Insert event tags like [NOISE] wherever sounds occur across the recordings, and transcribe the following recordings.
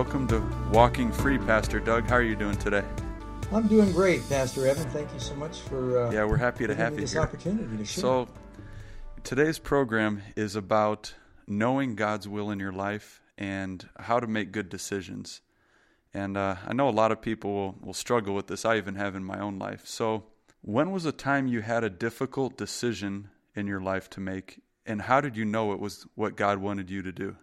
welcome to Walking Free, Pastor Doug. How are you doing today? I'm doing great, Pastor Evan. Thank you so much for uh, yeah, we're happy to have you this here. opportunity to share. So, today's program is about knowing God's will in your life and how to make good decisions. And uh, I know a lot of people will, will struggle with this. I even have in my own life. So, when was a time you had a difficult decision in your life to make, and how did you know it was what God wanted you to do?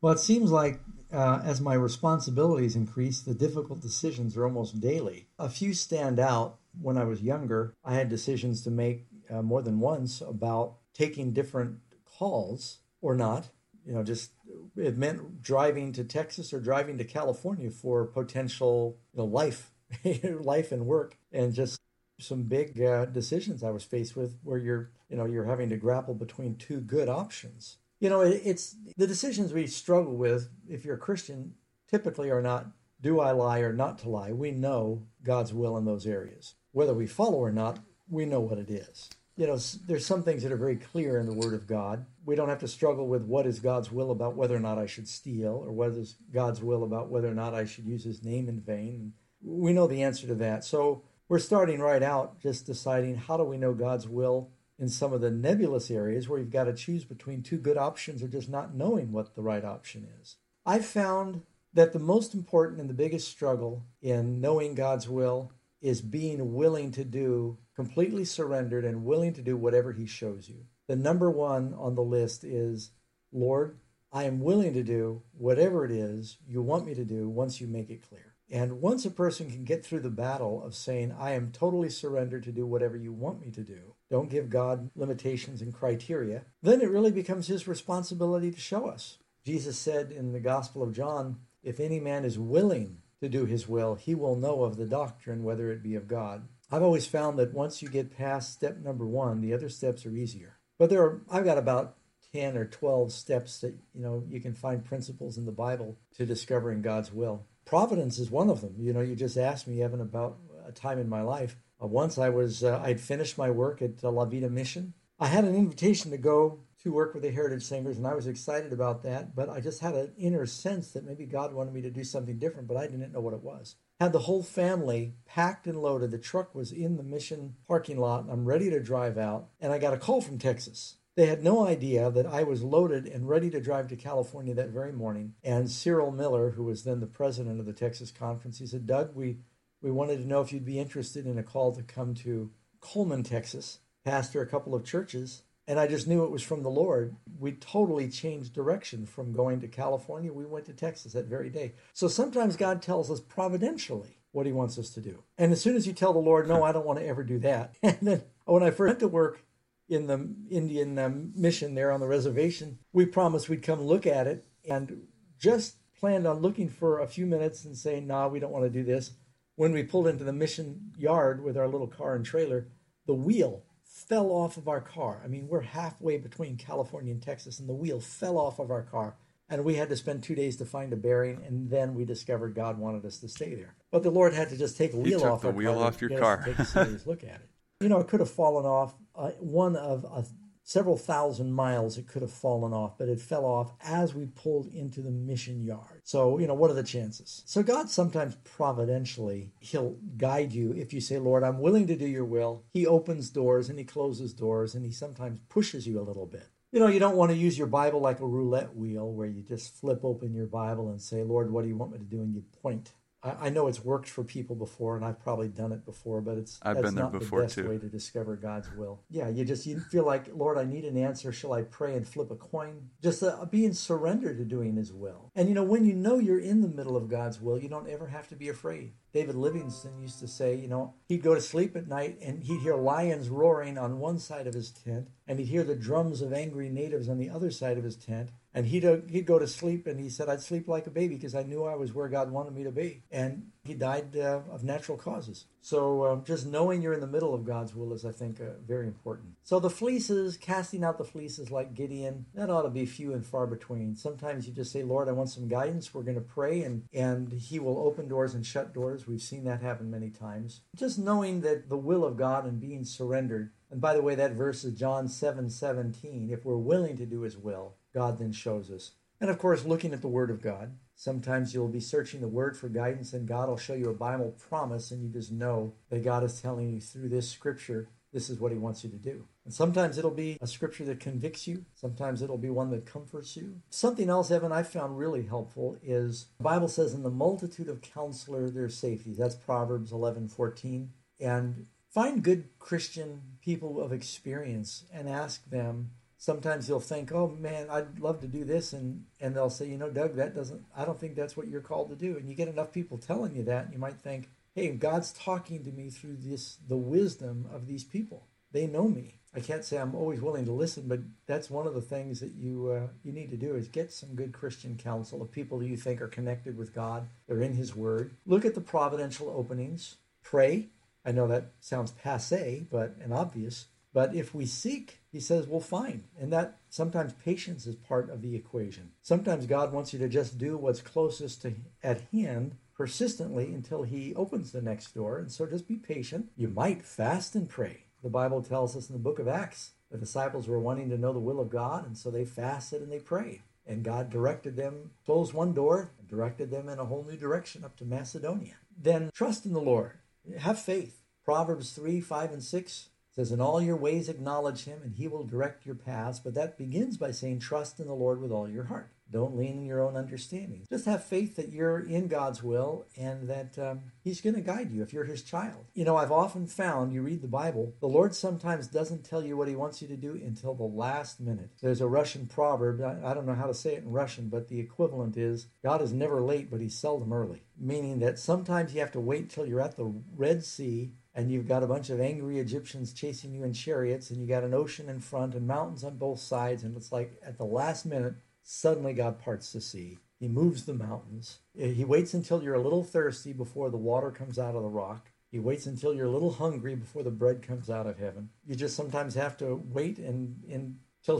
Well, it seems like uh, as my responsibilities increase, the difficult decisions are almost daily. A few stand out. When I was younger, I had decisions to make uh, more than once about taking different calls or not. You know, just it meant driving to Texas or driving to California for potential you know, life, [LAUGHS] life and work, and just some big uh, decisions I was faced with where you're you know you're having to grapple between two good options you know, it, it's the decisions we struggle with, if you're a Christian, typically are not do I lie or not to lie. We know God's will in those areas. Whether we follow or not, we know what it is. You know, there's some things that are very clear in the Word of God. We don't have to struggle with what is God's will about whether or not I should steal or what is God's will about whether or not I should use His name in vain. We know the answer to that. So we're starting right out just deciding how do we know God's will in some of the nebulous areas where you've got to choose between two good options or just not knowing what the right option is. I've found that the most important and the biggest struggle in knowing God's will is being willing to do, completely surrendered and willing to do whatever He shows you. The number one on the list is, Lord, I am willing to do whatever it is you want me to do once you make it clear. And once a person can get through the battle of saying, I am totally surrendered to do whatever you want me to do, don't give God limitations and criteria, then it really becomes his responsibility to show us. Jesus said in the Gospel of John, If any man is willing to do his will, he will know of the doctrine, whether it be of God. I've always found that once you get past step number one, the other steps are easier. But there are, I've got about 10 or 12 steps that, you know, you can find principles in the Bible to discovering God's will. Providence is one of them. You know, you just asked me, Evan, about a time in my life. Uh, once I was, uh, I'd finished my work at uh, La Vida Mission. I had an invitation to go to work with the Heritage Singers, and I was excited about that. But I just had an inner sense that maybe God wanted me to do something different, but I didn't know what it was. Had the whole family packed and loaded. The truck was in the mission parking lot. I'm ready to drive out, and I got a call from Texas. They had no idea that I was loaded and ready to drive to California that very morning. And Cyril Miller, who was then the president of the Texas conference, he said, Doug, we, we wanted to know if you'd be interested in a call to come to Coleman, Texas, pastor a couple of churches. And I just knew it was from the Lord. We totally changed direction from going to California. We went to Texas that very day. So sometimes God tells us providentially what he wants us to do. And as soon as you tell the Lord, no, I don't want to ever do that. [LAUGHS] And then when I first went to work in the Indian um, mission there on the reservation, we promised we'd come look at it and just planned on looking for a few minutes and saying, nah, we don't want to do this. When we pulled into the mission yard with our little car and trailer, the wheel fell off of our car. I mean, we're halfway between California and Texas, and the wheel fell off of our car. And we had to spend two days to find a bearing, and then we discovered God wanted us to stay there. But the Lord had to just take a wheel off the our wheel car off your car. take a serious look at it. [LAUGHS] You know, it could have fallen off uh, one of uh, several thousand miles. It could have fallen off, but it fell off as we pulled into the mission yard. So, you know, what are the chances? So, God sometimes providentially, He'll guide you if you say, Lord, I'm willing to do your will. He opens doors and He closes doors and He sometimes pushes you a little bit. You know, you don't want to use your Bible like a roulette wheel where you just flip open your Bible and say, Lord, what do you want me to do? And you point. I, I know it's worked for people before, and I've probably done it before, but it's I've that's not the best too. way to discover God's will. Yeah, you just you feel like, Lord, I need an answer. Shall I pray and flip a coin? Just uh, being surrendered to doing His will. And you know, when you know you're in the middle of God's will, you don't ever have to be afraid. David Livingstone used to say, you know, he'd go to sleep at night and he'd hear lions roaring on one side of his tent, and he'd hear the drums of angry natives on the other side of his tent. And he'd, uh, he'd go to sleep and he said, I'd sleep like a baby because I knew I was where God wanted me to be. And he died uh, of natural causes. So uh, just knowing you're in the middle of God's will is, I think, uh, very important. So the fleeces, casting out the fleeces like Gideon, that ought to be few and far between. Sometimes you just say, Lord, I want some guidance. We're going to pray, and, and he will open doors and shut doors. We've seen that happen many times. Just knowing that the will of God and being surrendered. And by the way, that verse is John 7 17. If we're willing to do his will, God then shows us. And of course, looking at the Word of God. Sometimes you'll be searching the Word for guidance, and God will show you a Bible promise, and you just know that God is telling you through this scripture, this is what He wants you to do. And sometimes it'll be a scripture that convicts you. Sometimes it'll be one that comforts you. Something else, Evan, I found really helpful is the Bible says, "In the multitude of counselors, there's safety." That's Proverbs 11:14. And find good Christian people of experience and ask them sometimes you'll think, "Oh man, I'd love to do this," and and they'll say, "You know, Doug, that doesn't. I don't think that's what you're called to do." And you get enough people telling you that, and you might think, "Hey, God's talking to me through this the wisdom of these people. They know me. I can't say I'm always willing to listen, but that's one of the things that you uh, you need to do is get some good Christian counsel of people you think are connected with God. They're in His Word. Look at the providential openings. Pray. I know that sounds passe, but and obvious. But if we seek, he says we'll find. And that sometimes patience is part of the equation. Sometimes God wants you to just do what's closest to at hand persistently until he opens the next door. And so just be patient. You might fast and pray. The Bible tells us in the book of Acts the disciples were wanting to know the will of God, and so they fasted and they prayed. And God directed them, closed one door, and directed them in a whole new direction up to Macedonia. Then trust in the Lord. Have faith. Proverbs 3, 5, and 6 says, In all your ways acknowledge him, and he will direct your paths. But that begins by saying, Trust in the Lord with all your heart. Don't lean in your own understanding. Just have faith that you're in God's will and that um, He's going to guide you if you're His child. You know, I've often found, you read the Bible, the Lord sometimes doesn't tell you what He wants you to do until the last minute. There's a Russian proverb, I, I don't know how to say it in Russian, but the equivalent is God is never late, but He's seldom early. Meaning that sometimes you have to wait till you're at the Red Sea and you've got a bunch of angry Egyptians chasing you in chariots, and you got an ocean in front and mountains on both sides, and it's like at the last minute, suddenly God parts the sea. He moves the mountains. Eh, he waits until you're a little thirsty before the water comes out of the rock. He waits until you're a little hungry before the bread comes out of heaven. You just sometimes have to wait and,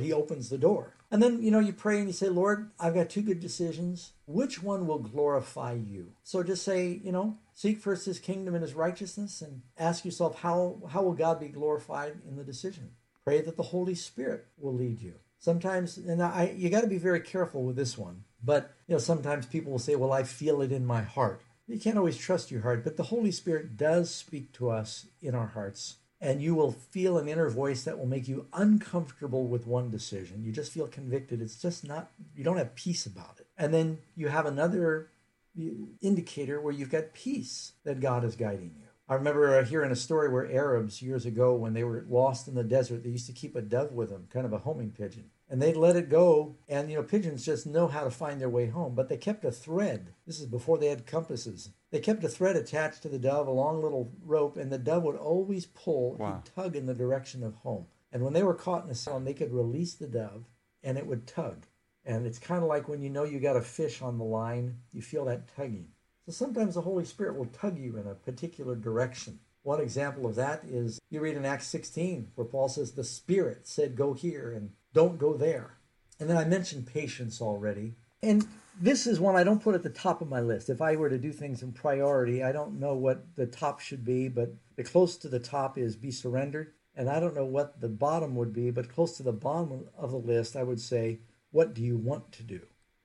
he opens the door. And then, you know, you pray and you say, Lord, I've got two good decisions. Which one will glorify you? So just say, you know, seek first his kingdom and his righteousness and ask yourself, how, how will God be glorified in the decision? Pray that the Holy Spirit will lead you. Sometimes, and I, you got to be very careful with this one, but, you know, sometimes people will say, well, I feel it in my heart. You can't always trust your heart, but the Holy Spirit does speak to us in our hearts and you will feel an inner voice that will make you uncomfortable with one decision. You just feel convicted. It's just not, you don't have peace about it. And then you have another indicator where you've got peace that God is guiding you. I remember hearing a story where Arabs years ago, when they were lost in the desert, they used to keep a dove with them, kind of a homing pigeon and they'd let it go. And, you know, pigeons just know how to find their way home, but they kept a thread. This is before they had compasses. They kept a thread attached to the dove, a long little rope, and the dove would always pull wow. and tug in the direction of home. And when they were caught in a storm, they could release the dove and it would tug. And it's kind of like when you know you got a fish on the line, you feel that tugging. So sometimes the Holy Spirit will tug you in a particular direction. One example of that is you read in Acts 16, where Paul says, The Spirit said, Go here, and don't go there. And then I mentioned patience already. And this is one I don't put at the top of my list. If I were to do things in priority, I don't know what the top should be, but the close to the top is be surrendered. And I don't know what the bottom would be, but close to the bottom of the list, I would say, what do you want to do?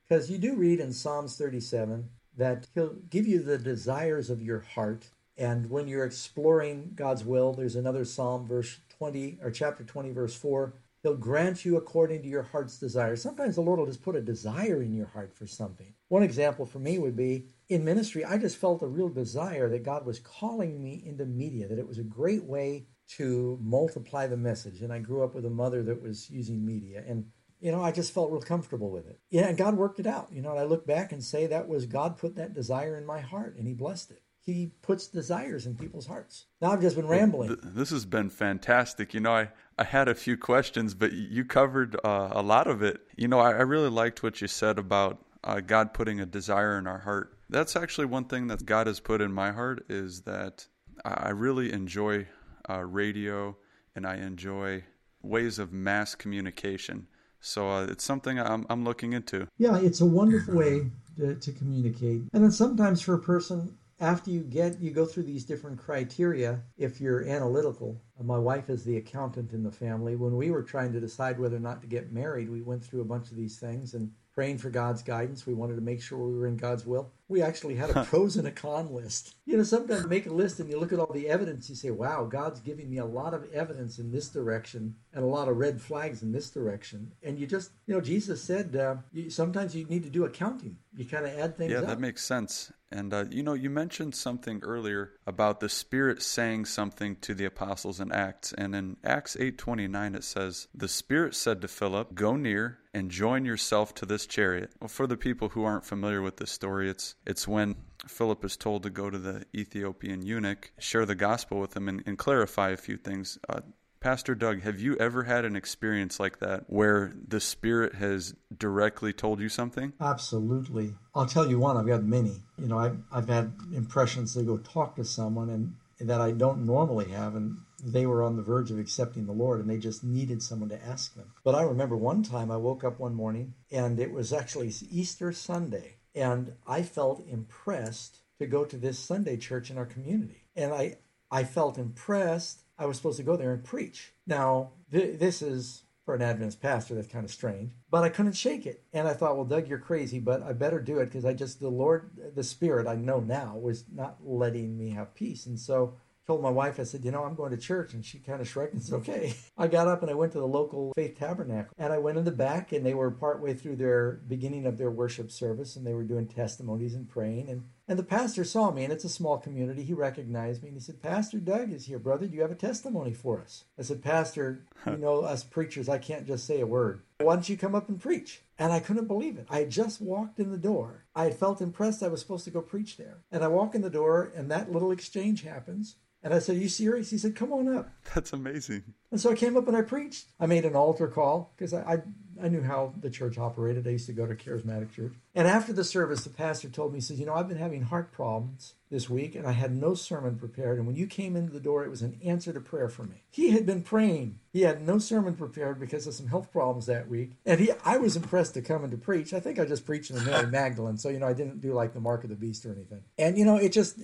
Because you do read in Psalms 37 that He'll give you the desires of your heart. And when you're exploring God's will, there's another Psalm, verse 20, or chapter 20, verse 4, He'll grant you according to your heart's desire. Sometimes the Lord will just put a desire in your heart for something. One example for me would be in ministry, I just felt a real desire that God was calling me into media, that it was a great way to multiply the message. And I grew up with a mother that was using media. And, you know, I just felt real comfortable with it. Yeah, and God worked it out. You know, and I look back and say that was God put that desire in my heart and He blessed it he puts desires in people's hearts. Now I've just been rambling. This has been fantastic. You know, I, I had a few questions, but you covered uh, a lot of it. You know, I, I, really liked what you said about uh, God putting a desire in our heart. That's actually one thing that God has put in my heart is that I really enjoy uh, radio and I enjoy ways of mass communication. So uh, it's something I'm, I'm looking into. Yeah, it's a wonderful way to, to communicate. And then sometimes for a person, after you get you go through these different criteria if you're analytical my wife is the accountant in the family when we were trying to decide whether or not to get married we went through a bunch of these things and praying for God's guidance. We wanted to make sure we were in God's will. We actually had a pros and a con list. You know, sometimes you make a list and you look at all the evidence, you say, wow, God's giving me a lot of evidence in this direction and a lot of red flags in this direction. And you just, you know, Jesus said uh, you, sometimes you need to do accounting. You kind of add things yeah, up. that makes sense. And, uh, you know, you mentioned something earlier about the Spirit saying something to the apostles Acts. And in Acts 8.29, it says, The Spirit said to Philip, Go near and join yourself to this chariot. Well, for the people who aren't familiar with this story, it's, it's when Philip is told to go to the Ethiopian eunuch, share the gospel with him, and, and clarify a few things. Uh, Pastor Doug, have you ever had an experience like that where the Spirit has directly told you something? Absolutely. I'll tell you one, I've got many. You know, I've, I've had impressions to go talk to someone and that I don't normally have, and they were on the verge of accepting the Lord and they just needed someone to ask them. But I remember one time I woke up one morning and it was actually Easter Sunday, and I felt impressed to go to this Sunday church in our community. And I, I felt impressed I was supposed to go there and preach. Now, th- this is for an Adventist pastor, that's kind of strange, but I couldn't shake it. And I thought, well, Doug, you're crazy, but I better do it because I just, the Lord, the Spirit I know now was not letting me have peace. And so told my wife, I said, you know, I'm going to church. And she kind of shrugged and said, okay. I got up and I went to the local faith tabernacle and I went in the back and they were partway through their beginning of their worship service and they were doing testimonies and praying. And, and the pastor saw me and it's a small community. He recognized me and he said, Pastor Doug is here, brother. Do you have a testimony for us? I said, Pastor, you know, us preachers, I can't just say a word. Why don't you come up and preach? And I couldn't believe it. I had just walked in the door. I had felt impressed I was supposed to go preach there. And I walk in the door and that little exchange happens. And I said, Are you serious? He said, Come on up. That's amazing. And so I came up and I preached. I made an altar call because I, I, I, knew how the church operated. I used to go to charismatic church. And after the service, the pastor told me, he says, You know, I've been having heart problems this week and I had no sermon prepared. And when you came into the door, it was an answer to prayer for me. He had been praying. He had no sermon prepared because of some health problems that week. And he I was impressed to come and to preach. I think I just preached in the Mary [LAUGHS] Magdalene. So, you know, I didn't do like the mark of the beast or anything. And, you know, it just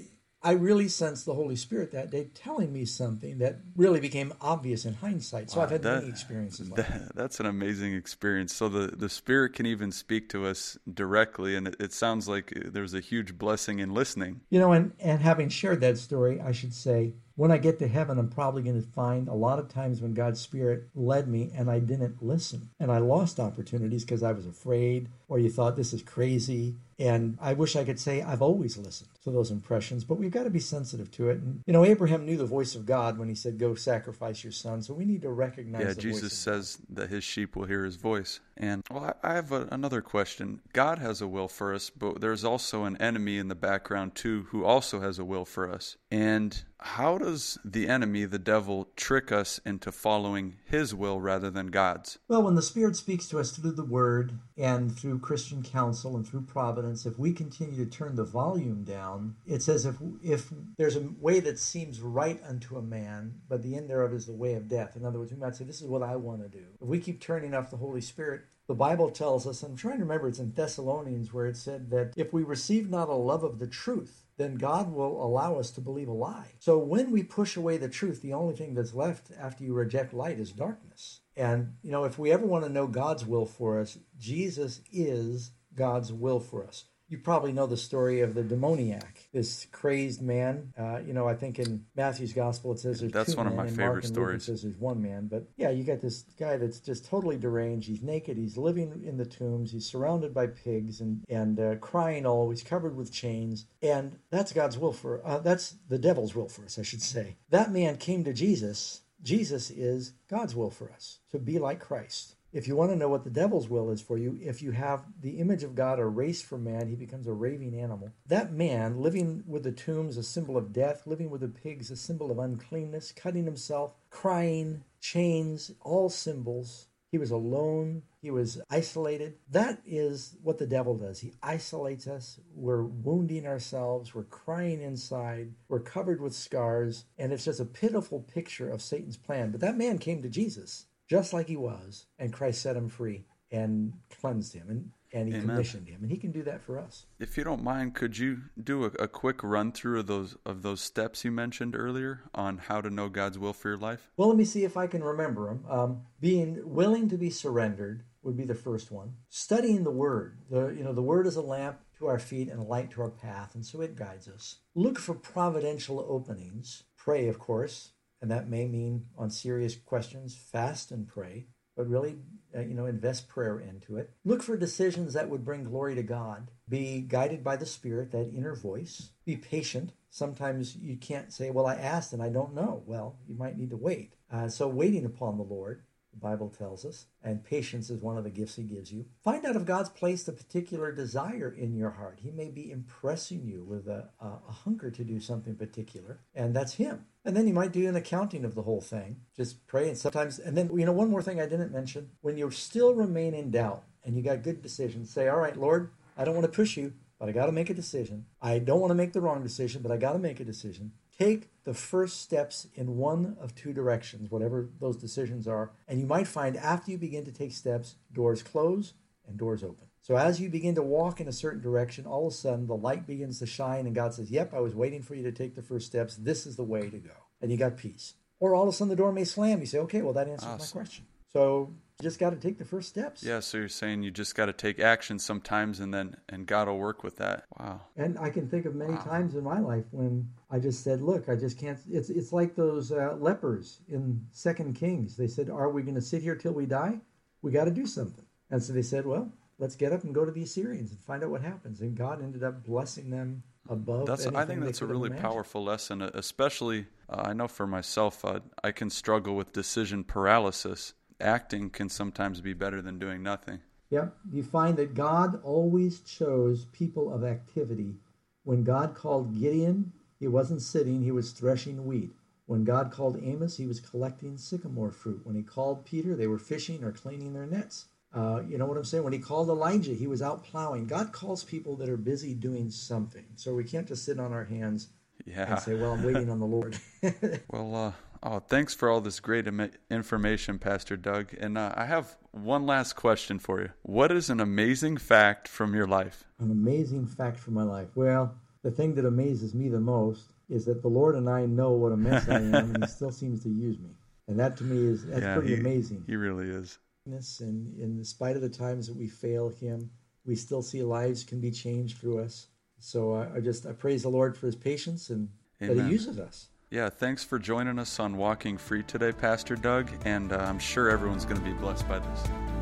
I really sensed the Holy Spirit that day telling me something that really became obvious in hindsight. So wow, I've had that, many experiences like that, that. That's an amazing experience. So the, the Spirit can even speak to us directly, and it, it sounds like uh, there's a huge blessing in listening. You know, and, and having shared that story, I should say, when I get to heaven, I'm probably going to find a lot of times when God's Spirit led me and I didn't listen. And I lost opportunities because I was afraid or you thought this is crazy. And I wish I could say I've always listened to those impressions, but we've got to be sensitive to it. And, you know, Abraham knew the voice of God when he said, Go sacrifice your son. So we need to recognize that. Yeah, Jesus says that his sheep will hear his voice. And, well, I have a, another question. God has a will for us, but there's also an enemy in the background, too, who also has a will for us. And how does the enemy, the devil, trick us into following his will rather than God's? Well, when the Spirit speaks to us through the Word and through Christian counsel and through providence, if we continue to turn the volume down, it says if if there's a way that seems right unto a man, but the end thereof is the way of death. In other words, we might say, This is what I want to do. If we keep turning off the Holy Spirit, the Bible tells us, I'm trying to remember, it's in Thessalonians where it said that if we receive not a love of the truth, then God will allow us to believe a lie. So when we push away the truth, the only thing that's left after you reject light is darkness. And, you know, if we ever want to know God's will for us, Jesus is God's will for us you probably know the story of the demoniac, this crazed man. Uh, you know, I think in Matthew's gospel it says there's that's two one men, of my and favorite Mark and stories. Luke says there's one man, but yeah, you got this guy that's just totally deranged. He's naked. He's living in the tombs. He's surrounded by pigs and and uh, crying always, covered with chains. And that's God's will for. Uh, that's the devil's will for us, I should say. That man came to Jesus. Jesus is God's will for us to be like Christ. If you want to know what the devil's will is for you, if you have the image of God erased from man, he becomes a raving animal. That man, living with the tombs, a symbol of death, living with the pigs, a symbol of uncleanness, cutting himself, crying, chains, all symbols. He was alone. He was isolated. That is what the devil does. He isolates us. We're wounding ourselves. We're crying inside. We're covered with scars. And it's just a pitiful picture of Satan's plan. But that man came to Jesus just like he was, and Christ set him free and cleansed him and, and he Amen. commissioned him. And he can do that for us. If you don't mind, could you do a, a, quick run through of those of those steps you mentioned earlier on how to know God's will for your life? Well, let me see if I can remember them. Um, being willing to be surrendered, would be the first one. Studying the Word. The, you know, the Word is a lamp to our feet and a light to our path, and so it guides us. Look for providential openings. Pray, of course, and that may mean on serious questions, fast and pray, but really, uh, you know, invest prayer into it. Look for decisions that would bring glory to God. Be guided by the Spirit, that inner voice. Be patient. Sometimes you can't say, Well, I asked and I don't know. Well, you might need to wait. Uh, so, waiting upon the Lord Bible tells us, and patience is one of the gifts He gives you. Find out if God's placed a particular desire in your heart. He may be impressing you with a, a, a hunger to do something particular, and that's Him. And then you might do an accounting of the whole thing. Just pray, and sometimes, and then, you know, one more thing I didn't mention when you still remain in doubt and you got good decisions, say, All right, Lord, I don't want to push you, but I got to make a decision. I don't want to make the wrong decision, but I got to make a decision. Take the first steps in one of two directions, whatever those decisions are. And you might find after you begin to take steps, doors close and doors open. So as you begin to walk in a certain direction, all of a sudden the light begins to shine, and God says, Yep, I was waiting for you to take the first steps. This is the way to go. And you got peace. Or all of a sudden the door may slam. You say, Okay, well, that answers awesome. my question. So you just got to take the first steps. Yeah, so you're saying you just got to take action sometimes and then and God will work with that. Wow. And I can think of many wow. times in my life when I just said, "Look, I just can't it's it's like those uh, lepers in Second Kings. They said, "Are we going to sit here till we die? We got to do something." And so they said, "Well, let's get up and go to the Assyrians and find out what happens." And God ended up blessing them above. That's I think that's a really powerful lesson, especially uh, I know for myself, uh, I can struggle with decision paralysis acting can sometimes be better than doing nothing. Yep. You find that God always chose people of activity. When God called Gideon, he wasn't sitting, he was threshing wheat. When God called Amos, he was collecting sycamore fruit. When he called Peter, they were fishing or cleaning their nets. Uh, you know what I'm saying? When he called Elijah, he was out plowing. God calls people that are busy doing something. So we can't just sit on our hands yeah. and say, well, I'm waiting on the Lord. [LAUGHS] well, uh, Oh, thanks for all this great Im- information, Pastor Doug. And uh, I have one last question for you. What is an amazing fact from your life? An amazing fact from my life. Well, the thing that amazes me the most is that the Lord and I know what a mess I am, and He still seems to use me. And that to me is that's yeah, pretty he, amazing. He really is. And in spite of the times that we fail Him, we still see lives can be changed through us. So I, I just I praise the Lord for His patience and Amen. that He uses us. Yeah, thanks for joining us on Walking Free today, Pastor Doug, and uh, I'm sure everyone's going to be blessed by this.